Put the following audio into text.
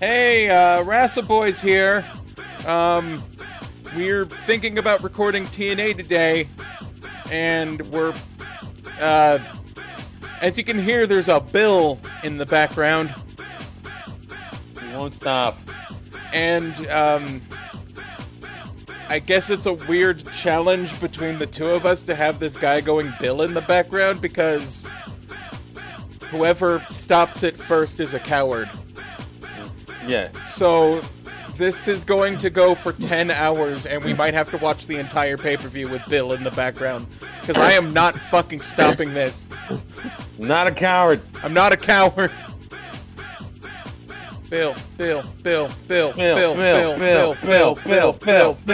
Hey, uh, Rasa Boys here. Um, we're thinking about recording TNA today, and we're, uh, as you can hear, there's a bill in the background, He won't stop. and, um, I guess it's a weird challenge between the two of us to have this guy going Bill in the background because whoever stops it first is a coward. Yeah. So this is going to go for 10 hours and we might have to watch the entire pay-per-view with Bill in the background cuz I am not fucking stopping this. Not a coward. I'm not a coward. Bill, Bill, Bill, Bill, Bill, Bill, Bill, Bill, Bill, Bill, Bill, Bill,